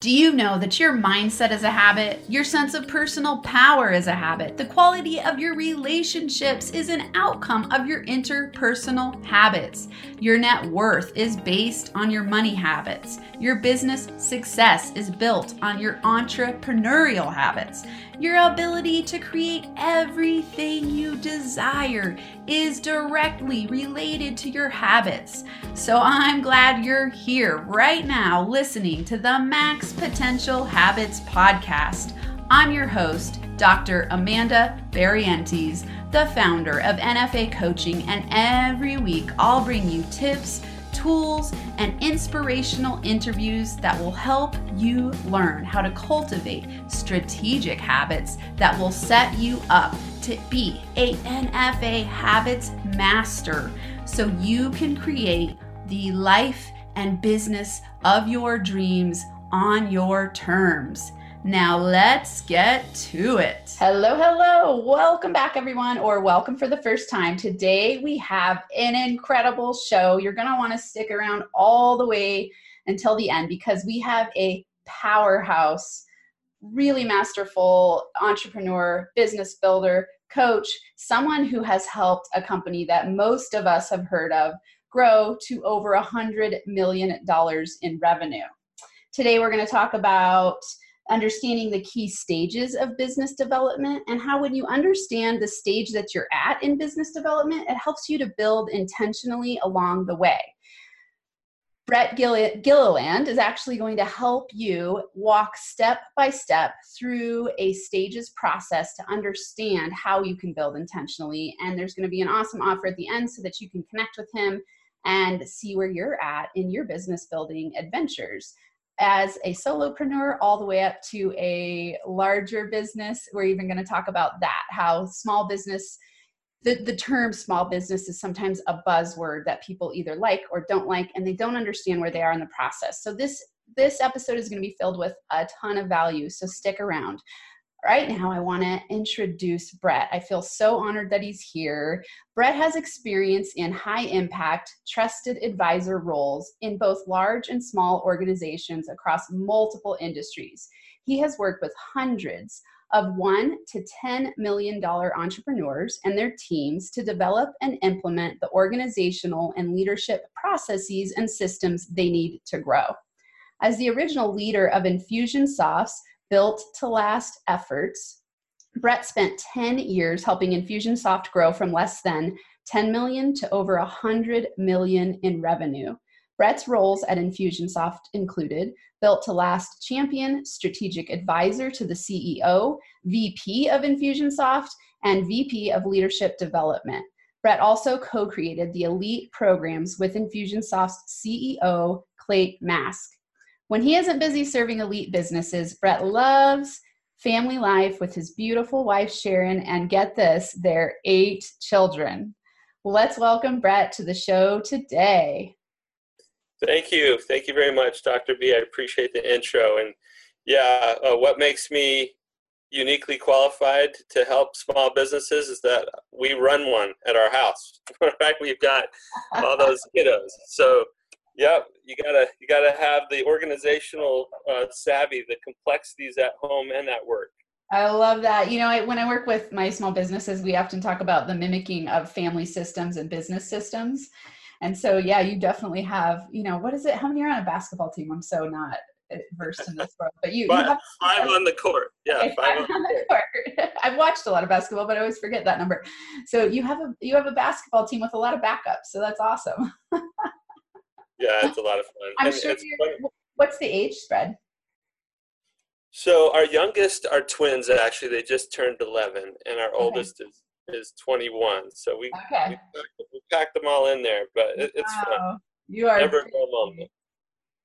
Do you know that your mindset is a habit? Your sense of personal power is a habit. The quality of your relationships is an outcome of your interpersonal habits. Your net worth is based on your money habits. Your business success is built on your entrepreneurial habits. Your ability to create everything you desire is directly related to your habits. So I'm glad you're here right now listening to the Max Potential Habits podcast. I'm your host, Dr. Amanda Barrientes, the founder of NFA Coaching, and every week I'll bring you tips tools, and inspirational interviews that will help you learn how to cultivate strategic habits that will set you up to be a NFA habits master so you can create the life and business of your dreams on your terms. Now let's get to it. Hello, hello. Welcome back, everyone, or welcome for the first time. Today we have an incredible show. You're going to want to stick around all the way until the end because we have a powerhouse, really masterful entrepreneur, business builder, coach, someone who has helped a company that most of us have heard of grow to over a $100 million in revenue. Today we're going to talk about understanding the key stages of business development and how when you understand the stage that you're at in business development it helps you to build intentionally along the way. Brett Gill- gilliland is actually going to help you walk step by step through a stages process to understand how you can build intentionally. And there's going to be an awesome offer at the end so that you can connect with him and see where you're at in your business building adventures as a solopreneur all the way up to a larger business. We're even going to talk about that, how small business, the, the term small business is sometimes a buzzword that people either like or don't like, and they don't understand where they are in the process. So this this episode is going to be filled with a ton of value. So stick around right now, I want to introduce Brett. I feel so honored that he's here. Brett has experience in high impact, trusted advisor roles in both large and small organizations across multiple industries. He has worked with hundreds of one to $10 million entrepreneurs and their teams to develop and implement the organizational and leadership processes and systems they need to grow. As the original leader of Infusionsoft's built to last efforts. Brett spent 10 years helping Infusionsoft grow from less than 10 million to over 100 million in revenue. Brett's roles at Infusionsoft included built to last champion, strategic advisor to the CEO, VP of Infusionsoft, and VP of leadership development. Brett also co created the elite programs with Infusionsoft's CEO, Clate Mask. When he isn't busy serving elite businesses, Brett loves family life with his beautiful wife, Sharon, and get this, their eight children. Let's welcome Brett to the show today. Thank you. Thank you very much, Dr. B. I appreciate the intro. And yeah, uh, what makes me uniquely qualified to help small businesses is that we run one at our house, right? We've got all those kiddos. So Yep, you gotta you gotta have the organizational uh, savvy, the complexities at home and at work. I love that. You know, I, when I work with my small businesses, we often talk about the mimicking of family systems and business systems. And so, yeah, you definitely have. You know, what is it? How many are on a basketball team? I'm so not versed in this world, but you, five, you have five on the court. Yeah, okay, five, five on, the court. court. I've watched a lot of basketball, but I always forget that number. So you have a you have a basketball team with a lot of backups. So that's awesome. yeah, it's a lot of fun. I'm and sure. What's the age spread? So our youngest are twins. Actually, they just turned 11, and our okay. oldest is is 21. So we, okay. we, packed, we packed them all in there, but it, it's wow. fun. You are never go lonely.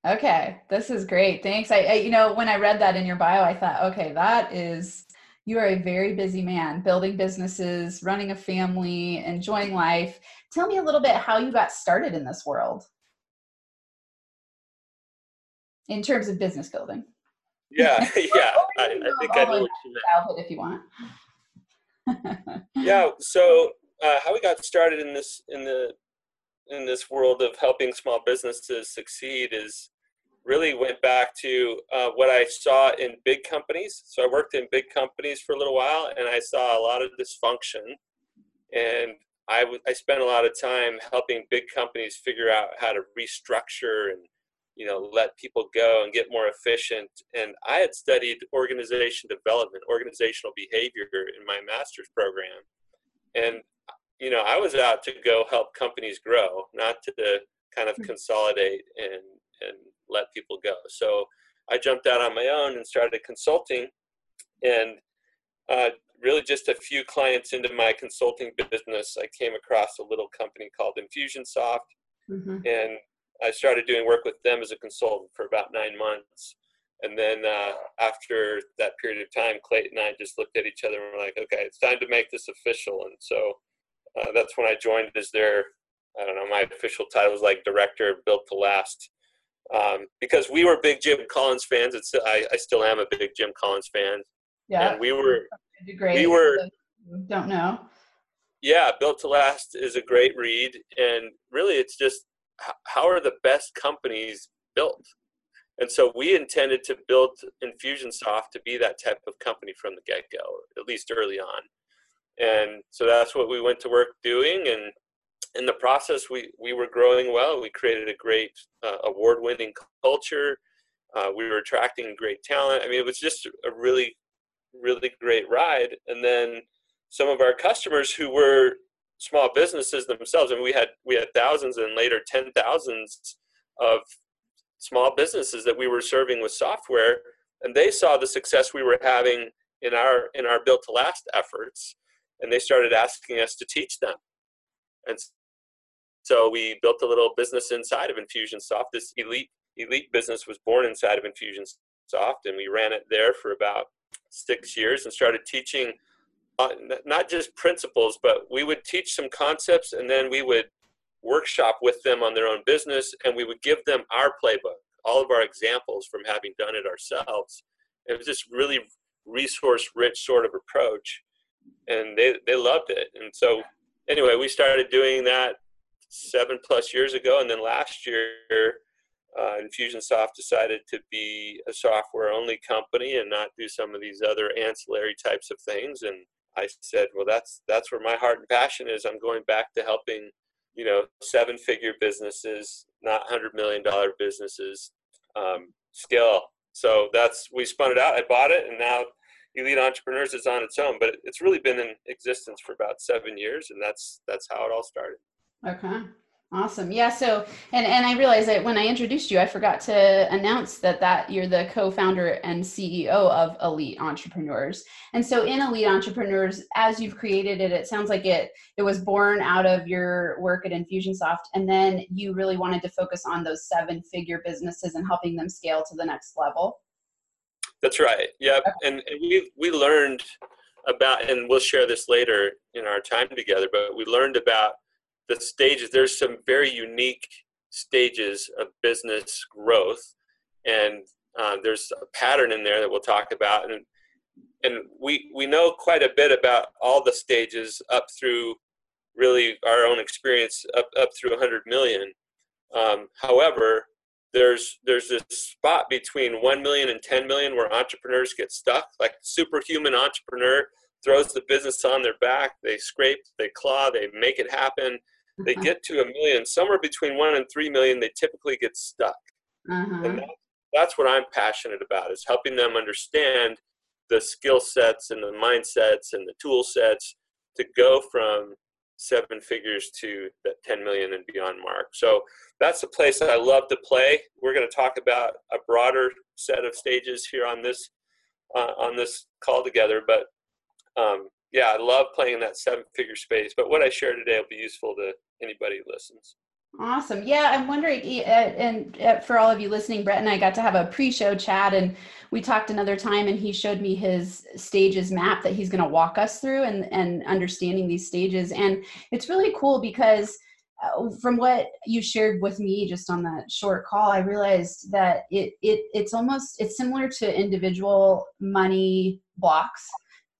Okay, this is great. Thanks. I, I, you know, when I read that in your bio, I thought, okay, that is you are a very busy man, building businesses, running a family, enjoying life. Tell me a little bit how you got started in this world in terms of business building. Yeah, yeah. I, I, think I know what you meant. If you want. yeah. So uh, how we got started in this in the in this world of helping small businesses succeed is really went back to uh, what I saw in big companies. So I worked in big companies for a little while, and I saw a lot of dysfunction. And I, w- I spent a lot of time helping big companies figure out how to restructure and you know let people go and get more efficient and i had studied organization development organizational behavior in my master's program and you know i was out to go help companies grow not to kind of hmm. consolidate and and let people go. So I jumped out on my own and started consulting, and uh, really just a few clients into my consulting business, I came across a little company called Infusionsoft, mm-hmm. and I started doing work with them as a consultant for about nine months. And then uh, after that period of time, Clayton and I just looked at each other and were like, okay, it's time to make this official. And so uh, that's when I joined as their, I don't know, my official title was like director of Built to Last um, because we were big Jim Collins fans. It's I, I still am a big Jim Collins fan. Yeah, and we were great. We were don't know. Yeah, Built to Last is a great read, and really, it's just how are the best companies built. And so we intended to build Infusionsoft to be that type of company from the get go, at least early on. And so that's what we went to work doing. And in the process, we, we were growing well. We created a great uh, award winning culture. Uh, we were attracting great talent. I mean, it was just a really, really great ride. And then some of our customers who were small businesses themselves, and we had we had thousands and later ten thousands of small businesses that we were serving with software, and they saw the success we were having in our in our built to last efforts, and they started asking us to teach them. And so we built a little business inside of Infusionsoft. This elite elite business was born inside of Infusionsoft, and we ran it there for about six years and started teaching uh, not just principles, but we would teach some concepts, and then we would workshop with them on their own business, and we would give them our playbook, all of our examples from having done it ourselves. It was just really resource rich sort of approach, and they they loved it. And so anyway, we started doing that seven plus years ago, and then last year, uh, Infusionsoft decided to be a software only company and not do some of these other ancillary types of things. And I said, well, that's that's where my heart and passion is. I'm going back to helping, you know, seven figure businesses, not hundred million dollar businesses, um, scale. So that's we spun it out. I bought it, and now Elite Entrepreneurs is on its own. But it's really been in existence for about seven years, and that's that's how it all started. Okay. Awesome. Yeah. So, and and I realized that when I introduced you, I forgot to announce that that you're the co-founder and CEO of Elite Entrepreneurs. And so, in Elite Entrepreneurs, as you've created it, it sounds like it it was born out of your work at Infusionsoft, and then you really wanted to focus on those seven-figure businesses and helping them scale to the next level. That's right. Yeah, okay. and, and we we learned about, and we'll share this later in our time together. But we learned about the stages there's some very unique stages of business growth. And uh, there's a pattern in there that we'll talk about. And and we we know quite a bit about all the stages up through really our own experience up up through 100 million. Um, however there's there's this spot between 1 million and 10 million where entrepreneurs get stuck. Like superhuman entrepreneur throws the business on their back. They scrape they claw they make it happen they uh-huh. get to a million somewhere between one and three million they typically get stuck uh-huh. and that, that's what i'm passionate about is helping them understand the skill sets and the mindsets and the tool sets to go from seven figures to that 10 million and beyond mark so that's the place that i love to play we're going to talk about a broader set of stages here on this uh, on this call together but um, yeah, I love playing in that seven figure space. But what I share today will be useful to anybody who listens. Awesome. Yeah, I'm wondering, and for all of you listening, Brett and I got to have a pre-show chat, and we talked another time, and he showed me his stages map that he's going to walk us through, and and understanding these stages, and it's really cool because uh, from what you shared with me just on that short call, I realized that it it it's almost it's similar to individual money blocks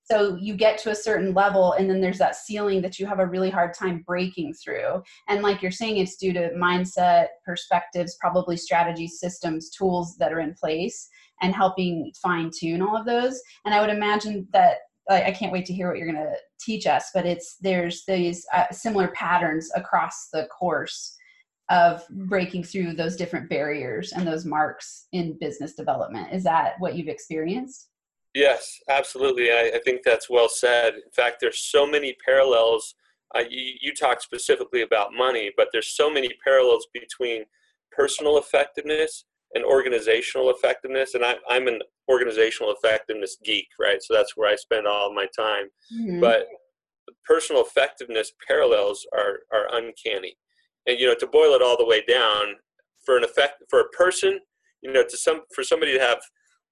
so you get to a certain level and then there's that ceiling that you have a really hard time breaking through and like you're saying it's due to mindset perspectives probably strategies systems tools that are in place and helping fine tune all of those and i would imagine that I can't wait to hear what you're going to teach us, but it's there's these uh, similar patterns across the course of breaking through those different barriers and those marks in business development. Is that what you've experienced? Yes, absolutely. I, I think that's well said. In fact, there's so many parallels. Uh, you, you talk specifically about money, but there's so many parallels between personal effectiveness and organizational effectiveness. And I, I'm an organizational effectiveness geek, right? So that's where I spend all my time. Mm-hmm. But personal effectiveness parallels are are uncanny. And you know, to boil it all the way down, for an effect for a person, you know, to some for somebody to have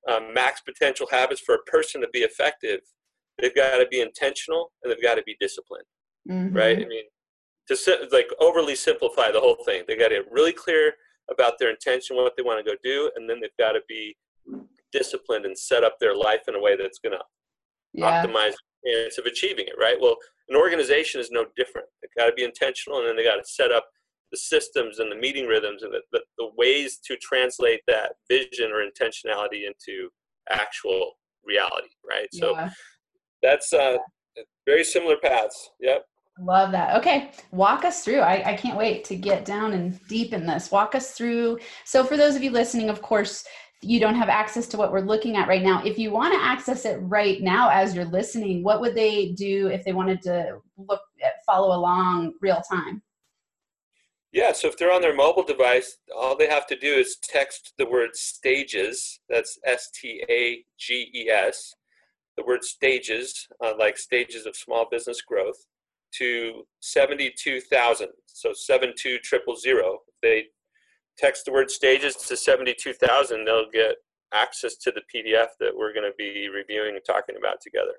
um, max potential habits for a person to be effective, they've got to be intentional and they've got to be disciplined, mm-hmm. right? I mean, to like overly simplify the whole thing, they got to get really clear about their intention, what they want to go do, and then they've got to be disciplined and set up their life in a way that's going to yeah. optimize chance of achieving it, right? Well, an organization is no different. They've got to be intentional, and then they got to set up the systems and the meeting rhythms and the, the, the ways to translate that vision or intentionality into actual reality, right? Yeah. So that's uh, very similar paths. Yep. Love that. Okay, walk us through. I, I can't wait to get down and deep in this. Walk us through. So, for those of you listening, of course, you don't have access to what we're looking at right now. If you want to access it right now as you're listening, what would they do if they wanted to look follow along real time? Yeah, so if they're on their mobile device, all they have to do is text the word stages. That's S T A G E S. The word stages, uh, like stages of small business growth, to 72,000. So 72000. They text the word stages to 72,000, they'll get access to the PDF that we're going to be reviewing and talking about together.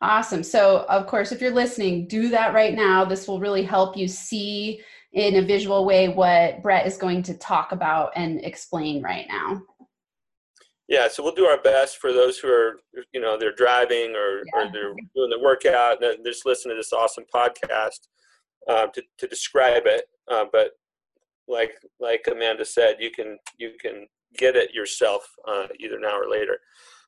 Awesome. So, of course, if you're listening, do that right now. This will really help you see in a visual way what Brett is going to talk about and explain right now. Yeah, so we'll do our best for those who are, you know, they're driving or, yeah. or they're doing the workout and they're just listening to this awesome podcast uh, to, to describe it. Uh, but like like Amanda said, you can you can get it yourself uh, either now or later.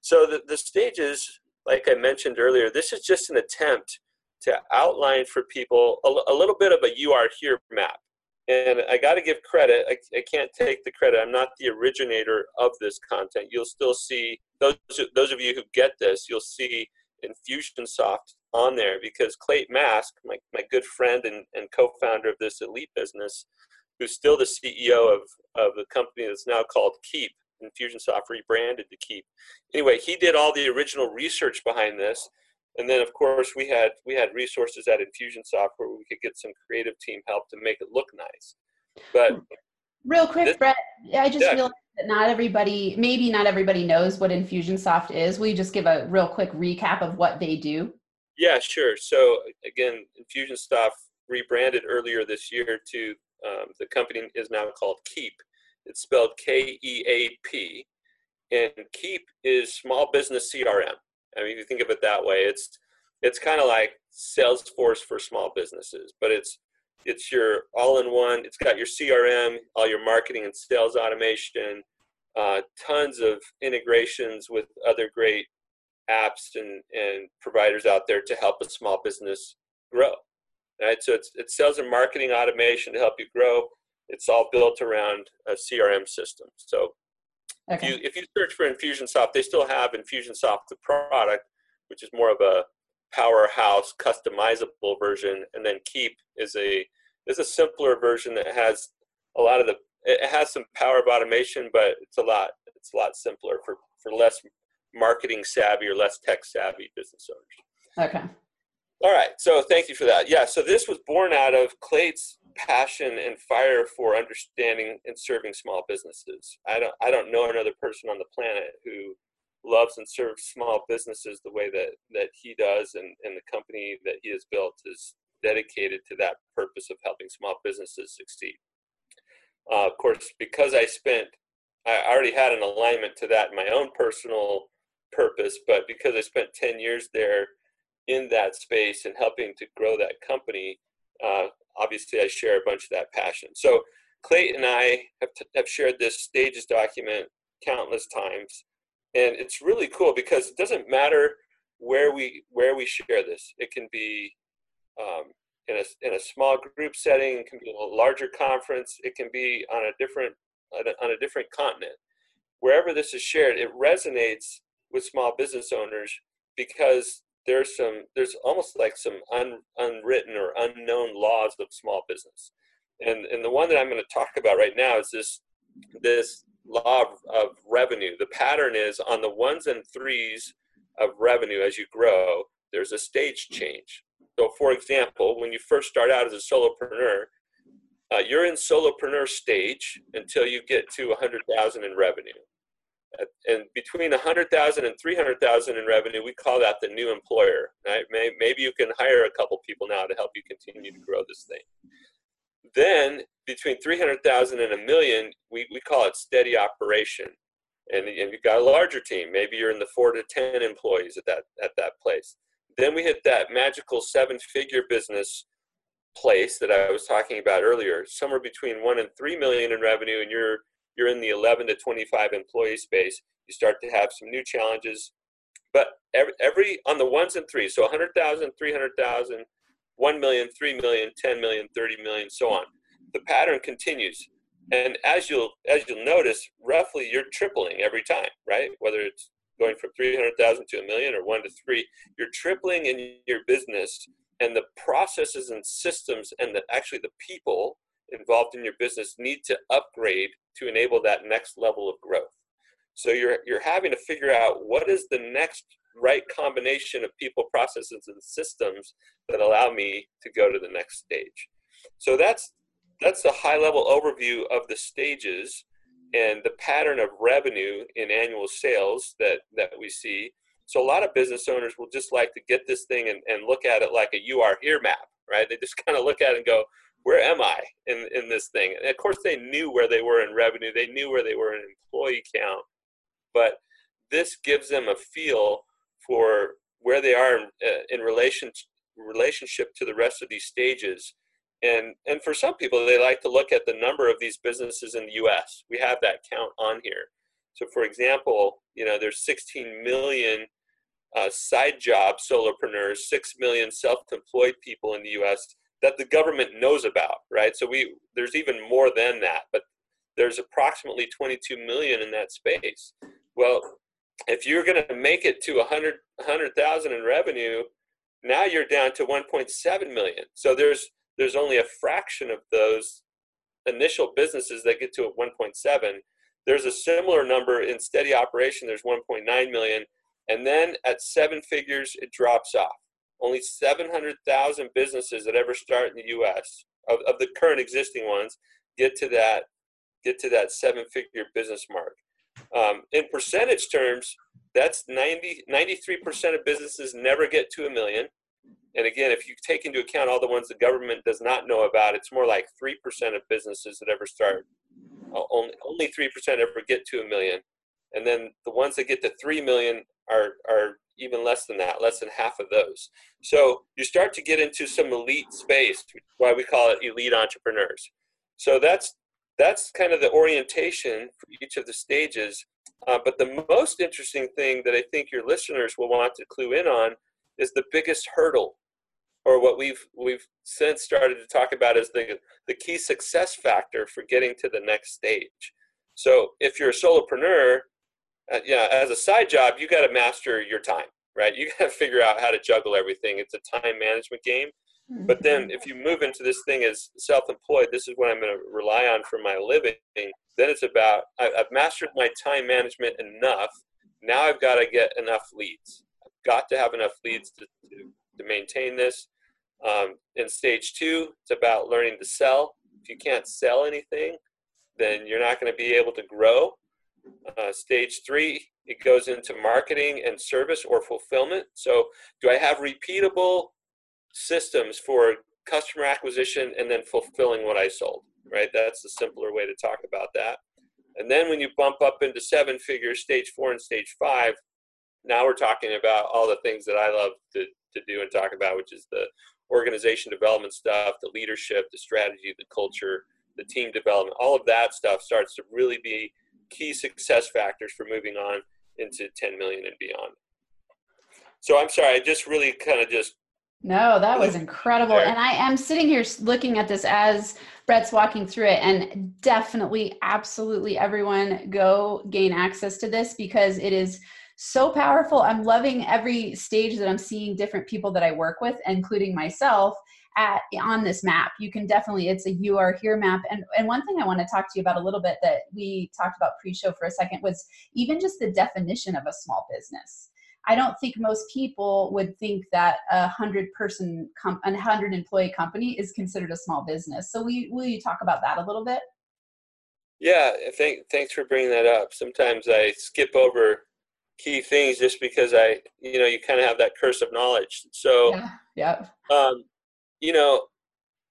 So the, the stages, like I mentioned earlier, this is just an attempt to outline for people a, a little bit of a you are here map. And I got to give credit. I, I, can't take the credit. I'm not the originator of this content. You'll still see those those of you who get this. You'll see Infusionsoft on there because Clate Mask, my, my good friend and, and co-founder of this elite business, who's still the CEO of, of a company that's now called Keap Infusionsoft rebranded to Keap. Anyway, he did all the original research behind this, and then of course we had we had resources at Infusionsoft where we could get some creative team help to make it look nice. But real quick, this, Brett, I just yeah. realized that not everybody, maybe not everybody knows what Infusionsoft is. Will you just give a real quick recap of what they do? Yeah, sure. So again, Infusionsoft rebranded earlier this year to um, the company is now called Keap It's spelled K E A P, and Keap is small business CRM. I mean, if you think of it that way, it's it's kind of like Salesforce for small businesses, but it's it's your all-in-one. It's got your CRM, all your marketing and sales automation, uh, tons of integrations with other great apps and, and providers out there to help a small business grow right? So it's, it's sales and marketing automation to help you grow. It's all built around a CRM system. So okay. if you if you search for Infusionsoft, they still have Infusionsoft the product, which is more of a powerhouse customizable version, and then Keap is a is a simpler version that has a lot of the it has some power of automation, but it's a lot it's a lot simpler for for less marketing savvy or less tech savvy business owners. Okay. All right, so thank you for that. Yeah, so this was born out of Clate's passion and fire for understanding and serving small businesses. I don't, I don't know another person on the planet who loves and serves small businesses the way that, that he does, and, and the company that he has built is dedicated to that purpose of helping small businesses succeed. Uh, of course, because I spent, I already had an alignment to that in my own personal purpose, but because I spent 10 years there in that space and helping to grow that company, uh, obviously I share a bunch of that passion. So Clayton and I have, t- have shared this stages document countless times, and it's really cool because it doesn't matter where we where we share this. It can be um, in a in a small group setting, it can be a larger conference, it can be on a different on a, on a different continent. Wherever this is shared, it resonates with small business owners because there's some there's almost like some un, unwritten or unknown laws of small business. And and the one that i'm going to talk about right now is this this law of, of revenue. The pattern is on the ones and threes of revenue as you grow there's a stage change. So for example when you first start out as a solopreneur uh, you're in solopreneur stage until you get to 100000 in revenue and between 100,000 and 300,000 in revenue, we call that the new employer. Right? Maybe you can hire a couple people now to help you continue to grow this thing. Then between 300,000 and a million, we, we call it steady operation. And, and you've got a larger team. Maybe you're in the four to 10 employees at that, at that place. Then we hit that magical seven figure business place that I was talking about earlier, somewhere between one and three million in revenue, and you're you're in the 11 to 25 employee space, you start to have some new challenges. But every, every on the ones and threes, so 100,000, 300,000, 1 million, 3 million, 10 million, 30 million, so on. The pattern continues. And as you'll as you'll notice, roughly you're tripling every time, right? Whether it's going from 300,000 to a million or 1 to 3, you're tripling in your business and the processes and systems and the actually the people involved in your business need to upgrade to enable that next level of growth. So you're you're having to figure out what is the next right combination of people, processes, and systems that allow me to go to the next stage. So that's that's a high level overview of the stages and the pattern of revenue in annual sales that that we see. So a lot of business owners will just like to get this thing and, and look at it like a you are here map, right? They just kind of look at it and go, where am I in, in this thing? And of course, they knew where they were in revenue, they knew where they were in employee count, but this gives them a feel for where they are in, uh, in relation relationship to the rest of these stages. And and for some people, they like to look at the number of these businesses in the U.S. We have that count on here. So, for example, you know, there's 16 million uh, side job solopreneurs, 6 million self-employed people in the U.S that the government knows about, right? So we there's even more than that, but there's approximately 22 million in that space. Well, if you're going to make it to 100 100,000 in revenue, now you're down to 1.7 million. So there's there's only a fraction of those initial businesses that get to a 1.7. There's a similar number in steady operation. There's 1.9 million, and then at seven figures it drops off only 700,000 businesses that ever start in the U.S. of, of the current existing ones get to that get to that seven-figure business mark. Um, in percentage terms, that's 90 93% of businesses never get to a million. And again, if you take into account all the ones the government does not know about, it's more like 3% of businesses that ever start. Uh, only, only 3% ever get to a million. And then the ones that get to 3 million are, are even less than that, less than half of those. So you start to get into some elite space, why we call it elite entrepreneurs. So that's that's kind of the orientation for each of the stages. Uh, but the most interesting thing that I think your listeners will want to clue in on is the biggest hurdle, or what we've we've since started to talk about as the the key success factor for getting to the next stage. So if you're a solopreneur, uh, yeah, as a side job, you got to master your time, right? You got to figure out how to juggle everything. It's a time management game. But then mm-hmm. if you move into this thing as self-employed, this is what I'm going to rely on for my living. Then it's about I, have mastered my time management enough. Now I've got to get enough leads. I've got to have enough leads to, to, to maintain this. Um, in stage two, it's about learning to sell. If you can't sell anything, then you're not going to be able to grow. Uh, stage three, it goes into marketing and service or fulfillment. So, do I have repeatable systems for customer acquisition and then fulfilling what I sold? Right? That's the simpler way to talk about that. And then when you bump up into seven figures, stage four and stage five, now we're talking about all the things that I love to, to do and talk about, which is the organization development stuff, the leadership, the strategy, the culture, the team development. All of that stuff starts to really be key success factors for moving on into 10 million and beyond. So I'm sorry, I just really kind of just no, that was incredible. And I am sitting here looking at this as Brett's walking through it, and definitely, absolutely, everyone go gain access to this because it is so powerful. I'm loving every stage that I'm seeing different people that I work with, including myself, at on this map. You can definitely, it's a you are here map. And and one thing I want to talk to you about a little bit that we talked about pre-show for a second was even just the definition of a small business I don't think most people would think that a hundred person, com- a hundred employee company is considered a small business. So we, will you talk about that a little bit? Yeah, thank, thanks for bringing that up. Sometimes I skip over key things just because I, you know, you kind of have that curse of knowledge. So, yeah, yeah. Um, you know,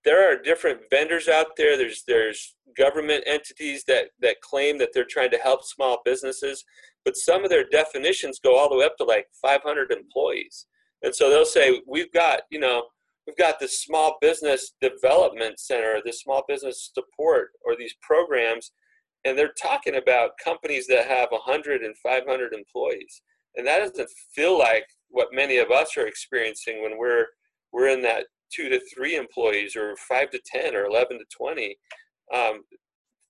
there are different vendors out there. There's there's government entities that that claim that they're trying to help small businesses but some of their definitions go all the way up to like 500 employees. And so they'll say, we've got, you know, we've got this small business development center, this small business support, or these programs, and they're talking about companies that have 100 and 500 employees. And that doesn't feel like what many of us are experiencing when we're we're in that two to three employees, or five to 10, or 11 to 20. Um,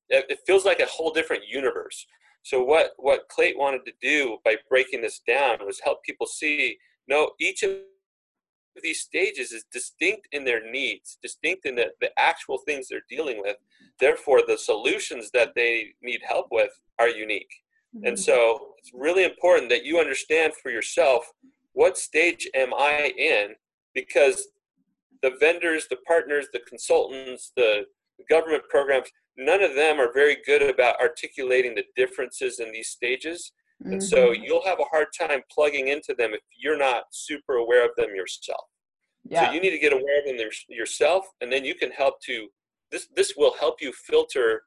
it feels like a whole different universe. So what what Clate wanted to do by breaking this down was help people see no each of these stages is distinct in their needs, distinct in the, the actual things they're dealing with. Therefore, the solutions that they need help with are unique. Mm-hmm. And so it's really important that you understand for yourself what stage am I in because the vendors, the partners, the consultants, the government programs, none of them are very good about articulating the differences in these stages. Mm-hmm. And so mm-hmm. you'll have a hard time plugging into them if you're not super aware of them yourself. Yeah. So you need to get aware of them yourself, and then you can help to this. This will help you filter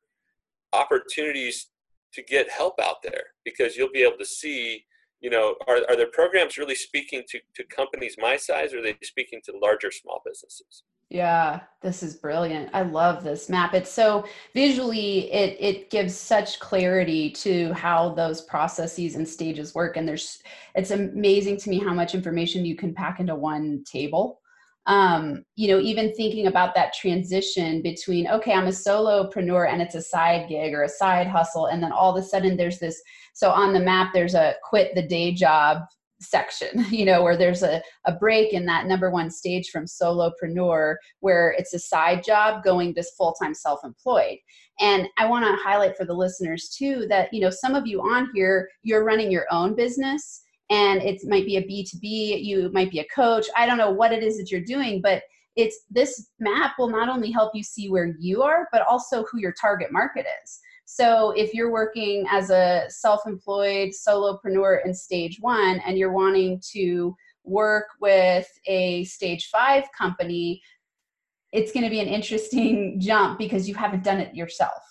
opportunities to get help out there because you'll be able to see you know, are, are their programs really speaking to, to companies my size or are they speaking to larger small businesses? Yeah, this is brilliant. I love this map. It's so visually it it gives such clarity to how those processes and stages work and there's it's amazing to me how much information you can pack into one table. Um, you know, even thinking about that transition between okay, I'm a solopreneur and it's a side gig or a side hustle and then all of a sudden there's this so on the map there's a quit the day job section you know where there's a, a break in that number one stage from solopreneur where it's a side job going this full-time self-employed. And i want to highlight for the listeners too that you know some of you on here you're running your own business and it might be a b2b you might be a coach i don't know what it is that you're doing but it's this map will not only help you see where you are but also who your target market is so if you're working as a self-employed solopreneur in stage one and you're wanting to work with a stage five company, it's going to be an interesting jump because you haven't done it yourself.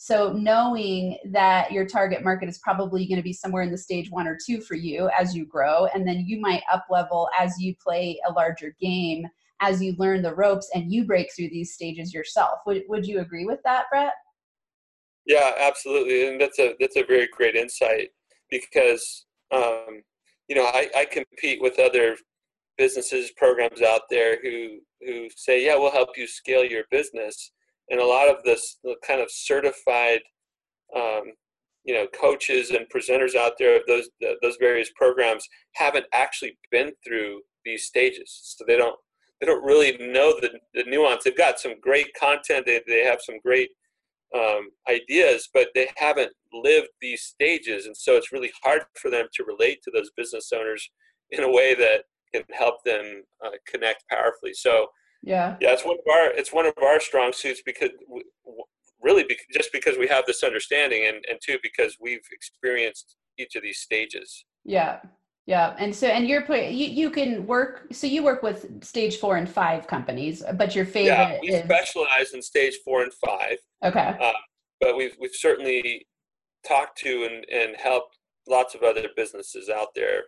So knowing that your target market is probably going to be somewhere in the stage one or two for you as you grow, and then you might up level as you play a larger game, as you learn the ropes and you break through these stages yourself. Would, would you agree with that, Brett? Yeah, absolutely, and that's a that's a very great insight because um, you know I, I compete with other businesses programs out there who who say yeah we'll help you scale your business and a lot of this the kind of certified um, you know coaches and presenters out there of those those various programs haven't actually been through these stages. So they don't they don't really know the, the nuance. They've got some great content. They, they have some great um, ideas, but they haven't lived these stages, and so it's really hard for them to relate to those business owners in a way that can help them uh, connect powerfully. So yeah, yeah, it's one of our it's one of our strong suits because we, really just because we have this understanding, and and two because we've experienced each of these stages. Yeah, yeah, and so and you're put you, you can work so you work with stage four and five companies, but your favorite. Yeah, we is... specialize in stage four and five. Okay. Uh, but we've we've certainly talked to and and helped lots of other businesses out there.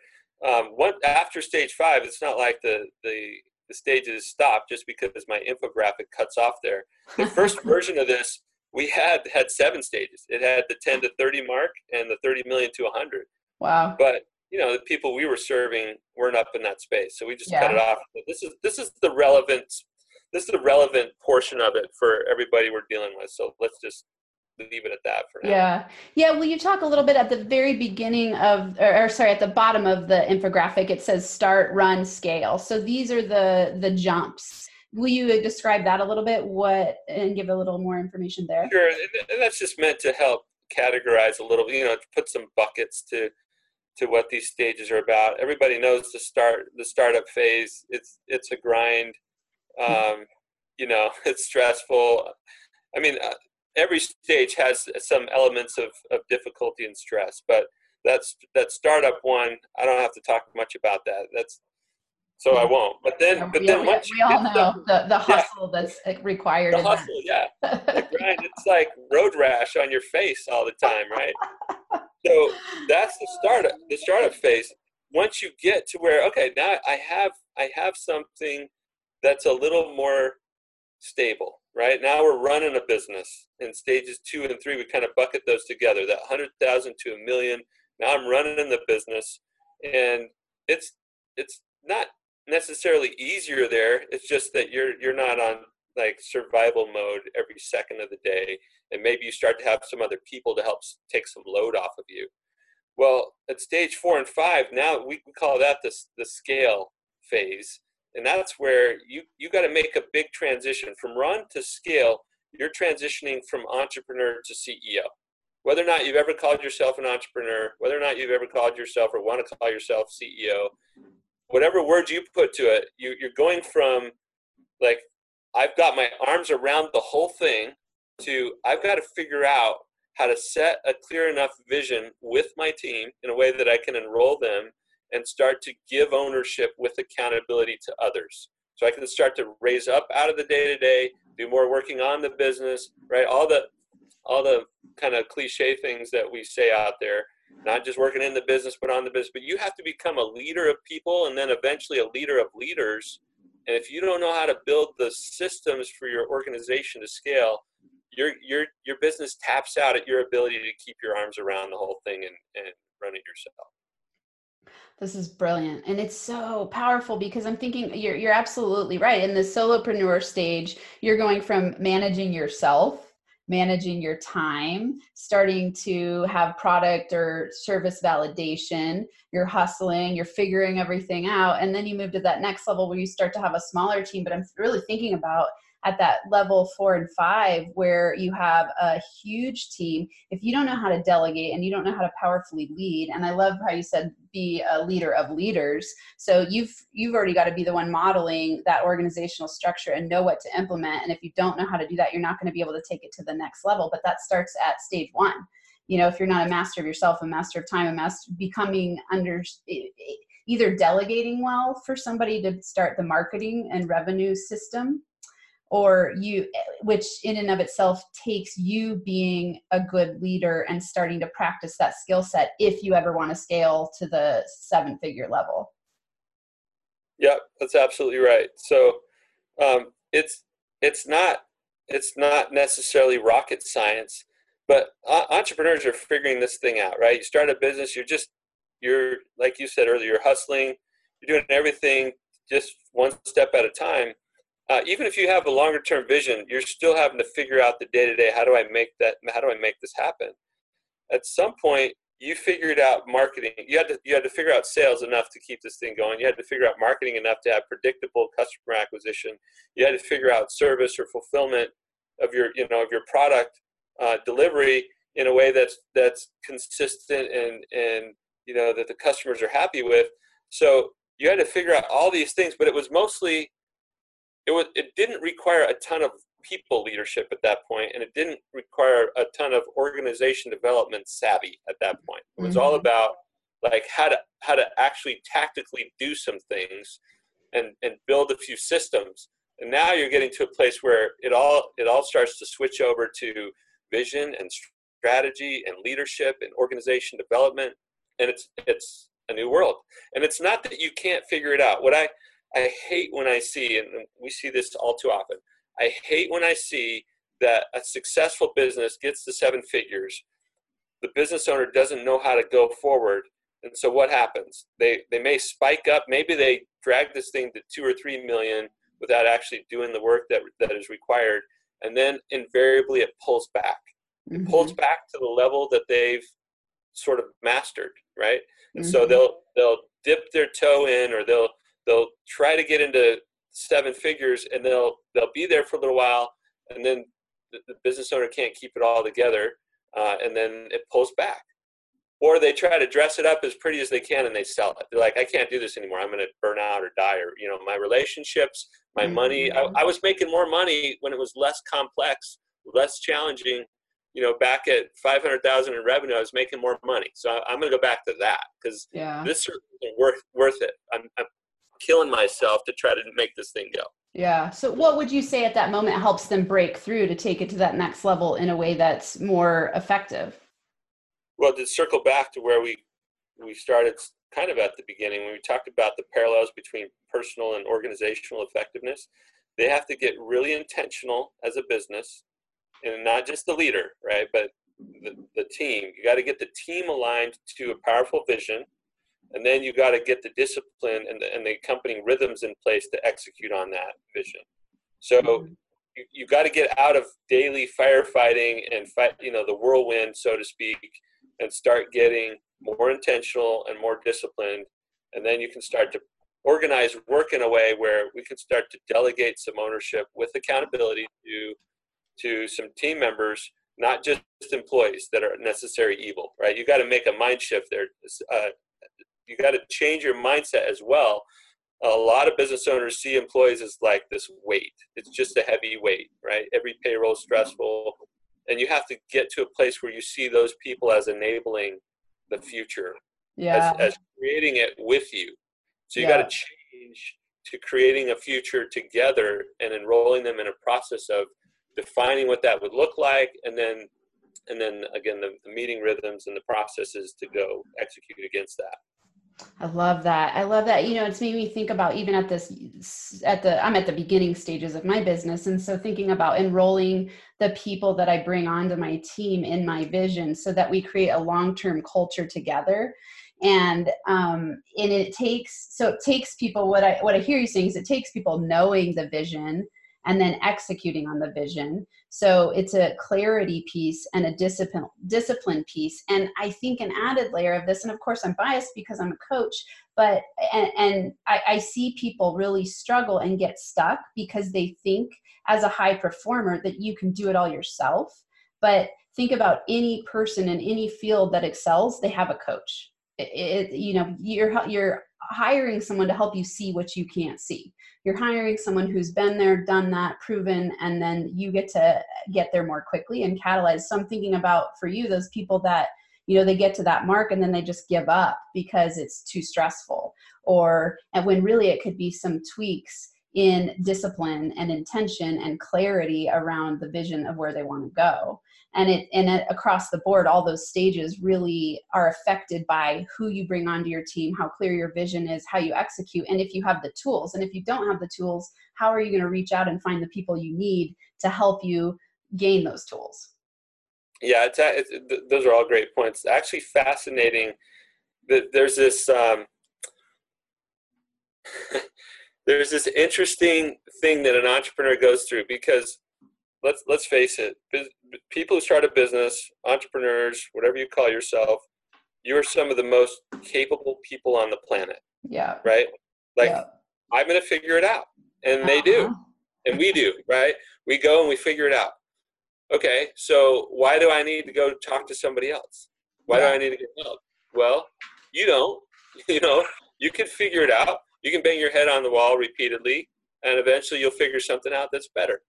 Um, one, after stage five, it's not like the, the, the stages stop just because my infographic cuts off there. The first version of this, we had had seven stages. It had the 10 to 30 mark and the 30 million to 100. Wow. But you know, the people we were serving weren't up in that space, so we just yeah. cut it off. This is this is the relevant this is the relevant portion of it for everybody we're dealing with. So let's just leave it at that for now. Yeah. Yeah. Will you talk a little bit at the very beginning of, or, or, sorry, at the bottom of the infographic, it says start, run, scale. So these are the, the jumps. Will you describe that a little bit? What, and give a little more information there? Sure. And that's just meant to help categorize a little, you know, put some buckets to, to what these stages are about. Everybody knows the start, the startup phase. It's, it's a grind. Um, you know, it's stressful. I mean, uh, every stage has some elements of, of difficulty and stress, but that's that startup one. I don't have to talk much about that. That's so I won't. But then, but then we, once we all know the, the hustle yeah, that's uh, required. The hustle, that. yeah. the grind. It's like road rash on your face all the time, right? so that's the startup. The startup phase. Once you get to where, okay, now I have I have something that's a little more stable right? Now we're running a business. In stages two and three, we kind of bucket those together. That hundred thousand to a million. Now I'm running the business, and it's it's not necessarily easier there. It's just that you're you're not on like survival mode every second of the day, and maybe you start to have some other people to help take some load off of you. Well, at stage four and five, now we call that the the scale phase and that's where you you got to make a big transition. From run to scale you're transitioning from entrepreneur to ceo whether or not you've ever called yourself an entrepreneur whether or not you've ever called yourself or want to call yourself ceo whatever word you put to it you, you're going from like i've got my arms around the whole thing to i've got to figure out how to set a clear enough vision with my team in a way that i can enroll them and start to give ownership with accountability to others. So I can start to raise up out of the day to day, do more working on the business, right? All the all the kind of cliche things that we say out there, not just working in the business but on the business, but you have to become a leader of people and then eventually a leader of leaders. And if you don't know how to build the systems for your organization to scale, your your your business taps out at your ability to keep your arms around the whole thing and, and run it yourself. This is brilliant. And it's so powerful because I'm thinking you're you're absolutely right. In the solopreneur stage, you're going from managing yourself, managing your time, starting to have product or service validation, you're hustling, you're figuring everything out, and then you move to that next level where you start to have a smaller team, but I'm really thinking about at that level four and five where you have a huge team. If you don't know how to delegate and you don't know how to powerfully lead and i love how you said be a leader of leaders. So you've you've already got to be the one modeling that organizational structure and know what to implement. And if you don't know how to do that you're not going to be able to take it to the next level. But that starts at stage one. You know if you're not a master of yourself a master of time a master becoming under either delegating well for somebody to start the marketing and revenue system or you which in and of itself takes you being a good leader and starting to practice that skill set if you ever want to scale to the seven figure level. Yeah that's absolutely right. So um, it's it's not it's not necessarily rocket science but entrepreneurs are figuring this thing out right? You start a business you're just you're like you said earlier you're hustling you're doing everything just one step at a time uh, even if you have a longer term vision, you're still having to figure out the day to day. How do I make that? How do I make this happen? At some point, you figured out marketing. You had to you had to figure out sales enough to keep this thing going. You had to figure out marketing enough to have predictable customer acquisition. You had to figure out service or fulfillment of your you know of your product uh, delivery in a way that's that's consistent and and you know that the customers are happy with. So you had to figure out all these things, but it was mostly it was it didn't require a ton of people leadership at that point and it didn't require a ton of organization development savvy at that point it was mm-hmm. all about like how to how to actually tactically do some things and and build a few systems and now you're getting to a place where it all it all starts to switch over to vision and strategy and leadership and organization development and it's it's a new world. And it's not that you can't figure it out. What I I hate when I see, and we see this all too often. I hate when I see that a successful business gets to seven figures. The business owner doesn't know how to go forward. And so what happens? They they may spike up, maybe they drag this thing to two or three million without actually doing the work that that is required. And then invariably it pulls back. It mm-hmm. pulls back to the level that they've sort of mastered, right? And mm-hmm. so they'll they'll dip their toe in or they'll they'll try to get into seven figures and they'll they'll be there for a little while and then the, the business owner can't keep it all together uh, and then it pulls back or they try to dress it up as pretty as they can and they sell it they're like i can't do this anymore i'm going to burn out or die or you know my relationships my mm-hmm. money I, I was making more money when it was less complex less challenging you know, back at 500,000 in revenue, I was making more money. So I'm going to go back to that because yeah. this is worth, worth it. I'm, I'm killing myself to try to make this thing go. Yeah. So what would you say at that moment helps them break through to take it to that next level in a way that's more effective? Well, to circle back to where we, we started kind of at the beginning, when we talked about the parallels between personal and organizational effectiveness, they have to get really intentional as a business and not just the leader, right? But the, the team. You got to get the team aligned to a powerful vision, and then you got to get the discipline and the, and the accompanying rhythms in place to execute on that vision. So mm-hmm. you, you got to get out of daily firefighting and fight, you know, the whirlwind, so to speak, and start getting more intentional and more disciplined, and then you can start to organize work in a way where we can start to delegate some ownership with accountability to to some team members, not just employees that are necessary evil, right? You got to make a mind shift there. Uh, you got to change your mindset as well. A lot of business owners see employees as like this weight. It's just a heavy weight, right? Every payroll is stressful. And you have to get to a place where you see those people as enabling the future, yeah. as, as creating it with you. So you yeah. got to change to creating a future together and enrolling them in a process of defining what that would look like, and then and then again the, the meeting rhythms and the processes to go execute against that. I love that. I love that. You know, it's made me think about even at this, at the, I'm at the beginning stages of my business. And so thinking about enrolling the people that I bring onto my team in my vision so that we create a long term culture together. And, um, and it takes, so it takes people, what I, what I hear you saying is it takes people knowing the vision and then executing on the vision. So it's a clarity piece and a discipline discipline piece. And I think an added layer of this, and of course I'm biased because I'm a coach, but and, and I, I see people really struggle and get stuck because they think as a high performer that you can do it all yourself. But think about any person in any field that excels, they have a coach. It, it, you know, you're you're hiring someone to help you see what you can't see. You're hiring someone who's been there, done that, proven, and then you get to get there more quickly and catalyze. So I'm thinking about for you, those people that, you know, they get to that mark and then they just give up because it's too stressful. Or, and when really it could be some tweaks in discipline and intention and clarity around the vision of where they want to go and it and it, across the board all those stages really are affected by who you bring onto your team how clear your vision is how you execute and if you have the tools. And if you don't have the tools how are you going to reach out and find the people you need to help you gain those tools? Yeah it's, it's, those are all great points. Actually fascinating that there's this um, there's this interesting thing that an entrepreneur goes through because let's let's face it people who start a business entrepreneurs whatever you call yourself you're some of the most capable people on the planet yeah right like yeah. i'm going to figure it out and uh-huh. they do uh-huh. and we do right we go and we figure it out okay so why do i need to go talk to somebody else why yeah. do i need to get help well you don't you know you can figure it out you can bang your head on the wall repeatedly and eventually you'll figure something out that's better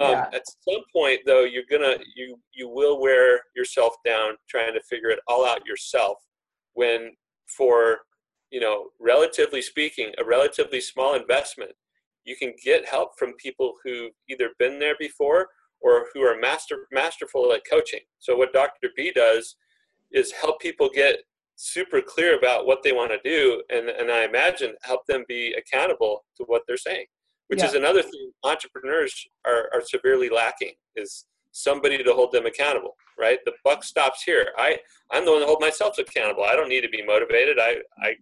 um, yeah. At some point, though, you're gonna you you will wear yourself down trying to figure it all out yourself. When for you know, relatively speaking, a relatively small investment, you can get help from people who've either been there before or who are master masterful at coaching. So what Dr. B does is help people get super clear about what they want to do and, and i imagine help them be accountable to what they're saying which yeah. is another thing entrepreneurs are, are severely lacking is somebody to hold them accountable right? The buck stops here. I i'm the one that hold myself accountable. I don't need to be motivated. I i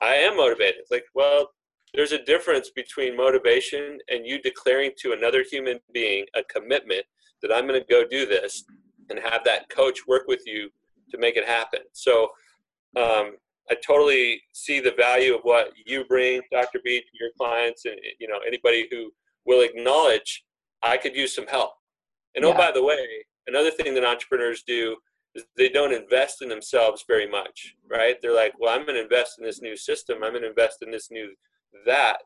i am motivated. It's like well there's a difference between motivation and you declaring to another human being a commitment that i'm going to go do this and have that coach work with you to make it happen. So um, I totally see the value of what you bring, Dr. B, to your clients, and you know anybody who will acknowledge I could use some help. And oh, yeah. oh, by the way, another thing that entrepreneurs do is they don't invest in themselves very much, right? They're like, well, I'm going to invest in this new system. I'm going to invest in this new that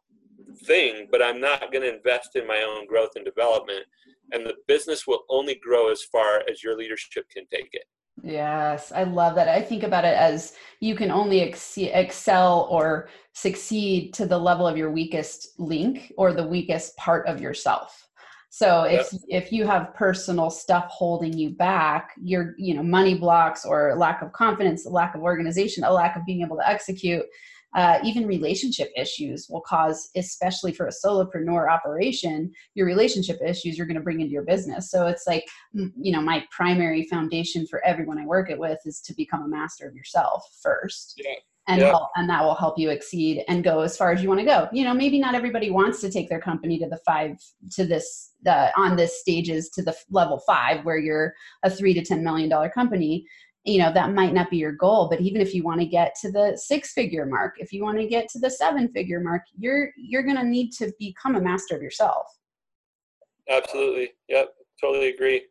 thing, but I'm not going to invest in my own growth and development. And the business will only grow as far as your leadership can take it. Yes, I love that. I think about it as you can only ex- excel or succeed to the level of your weakest link or the weakest part of yourself. So if yep. if you have personal stuff holding you back, your you know money blocks or lack of confidence, lack of organization, a lack of being able to execute, uh, even relationship issues will cause, especially for a solopreneur operation, your relationship issues you're going to bring into your business. So it's like, you know, my primary foundation for everyone I work it with is to become a master of yourself first. Yeah. And, yeah. help, and that will help you exceed and go as far as you want to go. You know, maybe not everybody wants to take their company to the five to this the on this stages to the level five where you're a three to ten million dollar company you know that might not be your goal but even if you want to get to the six figure mark if you want to get to the seven figure mark you're you're going to need to become a master of yourself. Absolutely. Yep. Totally agree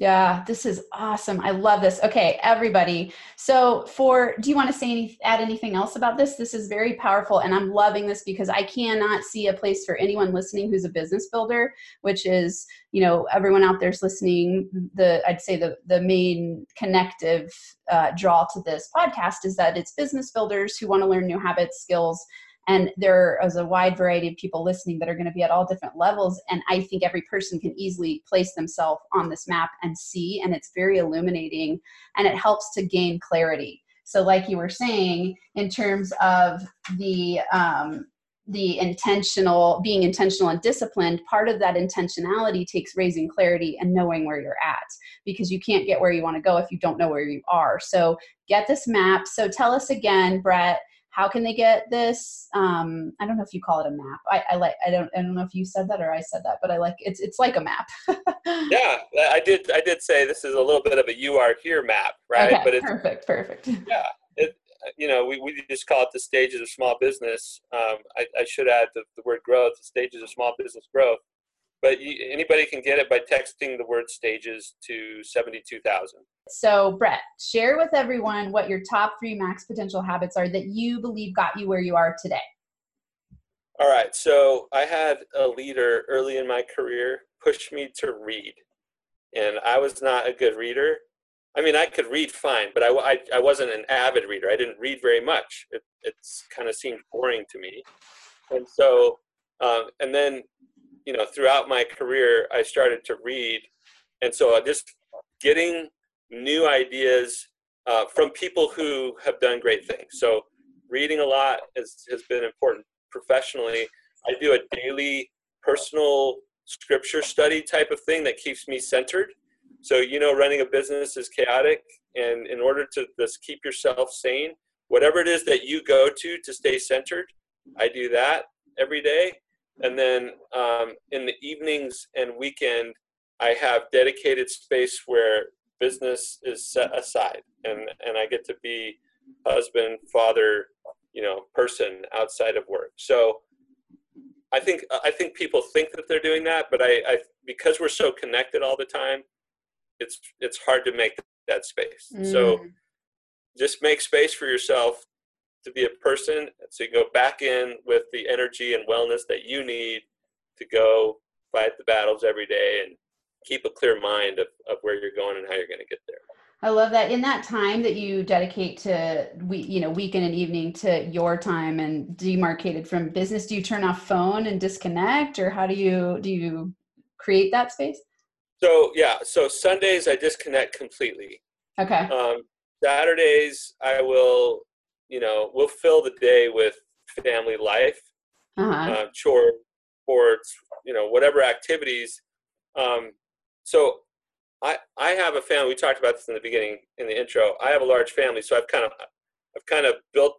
yeah, this is awesome. I love this. Okay, everybody. So, for do you want to say any, add anything else about this? This is very powerful, and I'm loving this because I cannot see a place for anyone listening who's a business builder, which is you know everyone out there's listening. The I'd say the the main connective uh, draw to this podcast is that it's business builders who want to learn new habits, skills, and there is a wide variety of people listening that are going to be at all different levels and i think every person can easily place themselves on this map and see and it's very illuminating and it helps to gain clarity. So like you were saying in terms of the um, the intentional being intentional and disciplined part of that intentionality takes raising clarity and knowing where you're at because you can't get where you want to go if you don't know where you are. So get this map. So tell us again brett how can they get this? Um, i don't know if you call it a map. I, I, like i don't i don't know if you said that or i said that but i like it's it's like a map. Yeah i did i did say this is a little bit of a you are here map right? Okay, but it's perfect perfect. Yeah it, you know we, we just call it the stages of small business. Um, I, I, should add the, the word growth the stages of small business growth but you, anybody can get it by texting the word stages to 72000 so brett share with everyone what your top three max potential habits are that you believe got you where you are today. All right so i had a leader early in my career push me to read and i was not a good reader. I mean i could read fine but i, I, I wasn't an avid reader. I didn't read very much. It it's kind of seemed boring to me. And so um, and then you know, throughout my career, I started to read, and so just getting new ideas uh, from people who have done great things. So reading a lot has, has been important professionally. I do a daily personal scripture study type of thing that keeps me centered. So, you know, running a business is chaotic. And in order to just keep yourself sane, whatever it is that you go to to stay centered, I do that every day. And then um, in the evenings and weekend, I have dedicated space where business is set aside, and and I get to be husband, father, you know, person outside of work. So I think I think people think that they're doing that, but I, I because we're so connected all the time, it's it's hard to make that space. Mm. So just make space for yourself to be a person so you go back in with the energy and wellness that you need to go fight the battles every day and keep a clear mind of, of where you're going and how you're going to get there. I love that. In that time that you dedicate to we you know weekend and evening to your time and demarcated from business do you turn off phone and disconnect or how do you do you create that space? So yeah so sundays i disconnect completely. Okay. Um, Saturdays, I will, you know, we'll fill the day with family life, uh-huh. uh, chore, sports, you know, whatever activities. Um, so I I have a family. We talked about this in the beginning in the intro. I have a large family, so I've kind of I've kind of built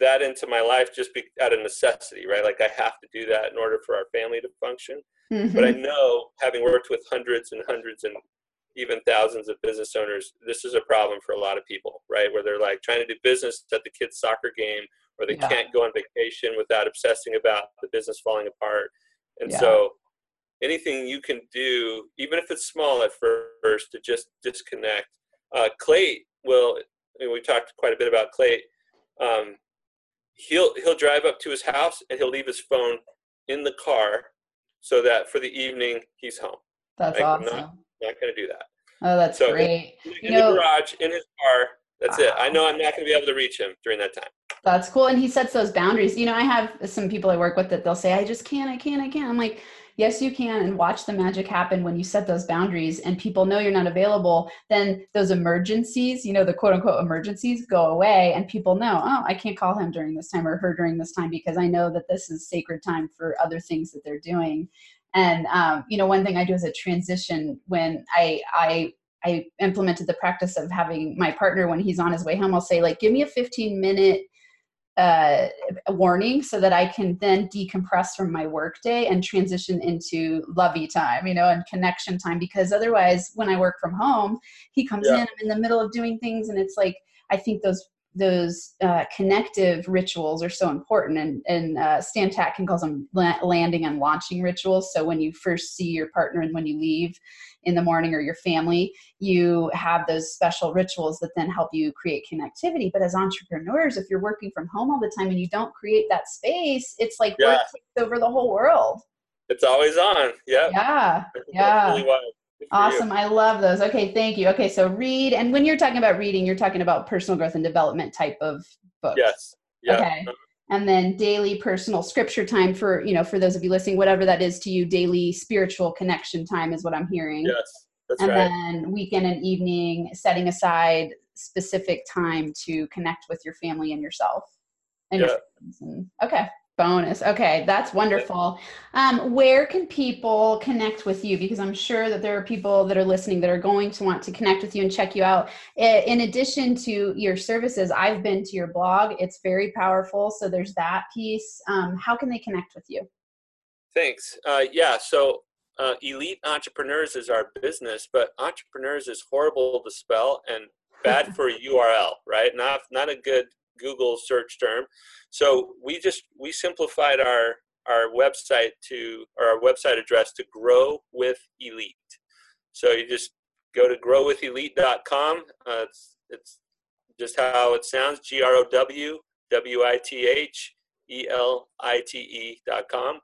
that into my life just be, out of necessity, right? Like I have to do that in order for our family to function. Mm-hmm. But I know, having worked with hundreds and hundreds and even thousands of business owners, this is a problem for a lot of people, right? Where they're like trying to do business at the kids' soccer game, or they yeah. can't go on vacation without obsessing about the business falling apart. And yeah. so, anything you can do, even if it's small at first, to just disconnect. Uh, Clate will. I mean, we talked quite a bit about Clate. Um, he'll he'll drive up to his house and he'll leave his phone in the car so that for the evening he's home. That's like, awesome. I'm not, going to do that. Oh, that's so great. In, in the garage, in his car. That's wow. it. I know I'm not going to be able to reach him during that time. That's cool. And he sets those boundaries. You know, I have some people I work with that they'll say, I just can't, I can't, I can't. I'm like, yes you can and watch the magic happen when you set those boundaries and people know you're not available then those emergencies you know the quote unquote emergencies go away and people know oh i can't call him during this time or her during this time because i know that this is sacred time for other things that they're doing and um, you know one thing i do as a transition when i i I implemented the practice of having my partner when he's on his way home, I'll say, like, give me a 15 minute uh, warning so that I can then decompress from my work day and transition into lovey time, you know, and connection time. Because otherwise, when I work from home, he comes yeah. in, I'm in the middle of doing things, and it's like I think those those uh, connective rituals are so important and, and uh, stan tatkin calls them landing and launching rituals. So when you first see your partner and when you leave in the morning or your family you have those special rituals that then help you create connectivity. But as entrepreneurs if you're working from home all the time and you don't create that space it's like yeah. work takes over the whole world. It's always on. Yep. yeah. Yeah. yeah Awesome. I love those. Okay, thank you. Okay, so read, and when you're talking about reading, you're talking about personal growth and development type of books. Yes. Yeah. Okay. And then daily personal scripture time for, you know, for those of you listening, whatever that is to you, daily spiritual connection time is what I'm hearing. Yes. That's and right. then weekend and evening, setting aside specific time to connect with your family and yourself. And yeah. Your okay. Bonus. Okay, that's wonderful. Um, where can people connect with you? Because I'm sure that there are people that are listening that are going to want to connect with you and check you out. In addition to your services, I've been to your blog. It's very powerful. So there's that piece. Um, how can they connect with you? Thanks. Uh, yeah, so uh, Elite Entrepreneurs is our business, but entrepreneurs is horrible to spell and bad for a URL, right? Not not a good Google search term. So we just we simplified our our website to or our website address to grow with elite. So you just go to growwithelite.com. Uh, it's, it's just how it sounds: G R O W W I T H E L I T E dot com,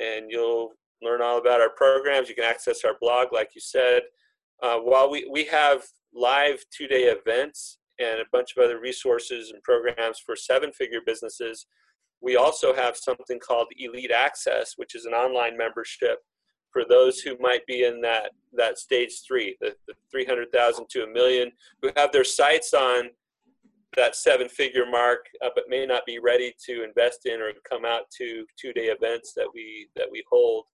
and you'll learn all about our programs. You can access our blog, like you said. Uh, while we, we have live two day events and a bunch of other resources and programs for seven figure businesses. We also have something called Elite Access, which is an online membership for those who might be in that, that stage three, the, the 300,000 to a million, who have their sights on that seven figure mark, uh, but may not be ready to invest in or come out to two day events that we, that we hold.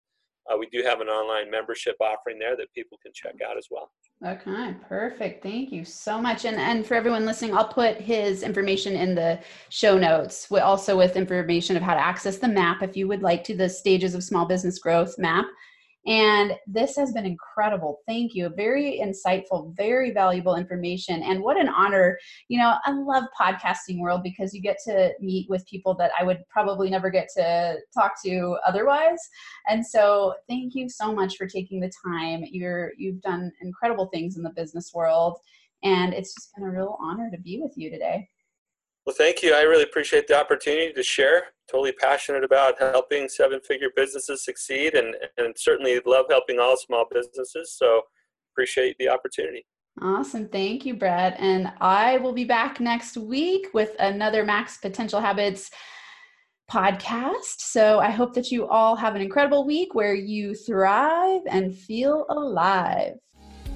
Uh, we do have an online membership offering there that people can check out as well. Okay, perfect. Thank you so much. And and for everyone listening, I'll put his information in the show notes. We Also with information of how to access the map if you would like to the stages of small business growth map. And this has been incredible. Thank you. Very insightful, very valuable information. And what an honor. You know, I love podcasting world because you get to meet with people that I would probably never get to talk to otherwise. And so thank you so much for taking the time. You're you've done incredible things in the business world. And it's just been a real honor to be with you today. Well, thank you. I really appreciate the opportunity to share. Totally passionate about helping seven figure businesses succeed and, and certainly love helping all small businesses. So appreciate the opportunity. Awesome. Thank you, Brad. And I will be back next week with another Max Potential Habits podcast. So I hope that you all have an incredible week where you thrive and feel alive.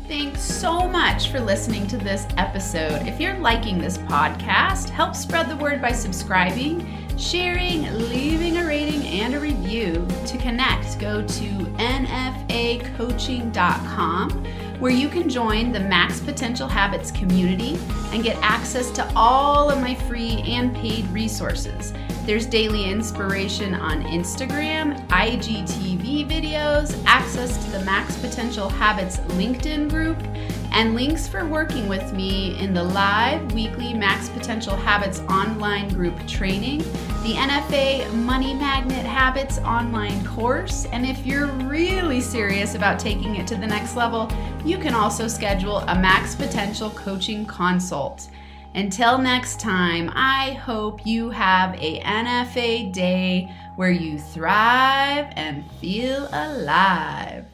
Thanks so much for listening to this episode. If you're liking this podcast, help spread the word by subscribing, sharing, leaving a rating, and a review. To connect, go to nfacoaching.com where you can join the Max Potential Habits community and get access to all of my free and paid resources. There's daily inspiration on Instagram, IGTV videos, access to the Max Potential Habits LinkedIn group, and links for working with me in the live weekly Max Potential Habits online group training, the NFA Money Magnet Habits online course, and if you're really serious about taking it to the next level, you can also schedule a Max Potential coaching consult. Until next time, I hope you have a NFA day where you thrive and feel alive.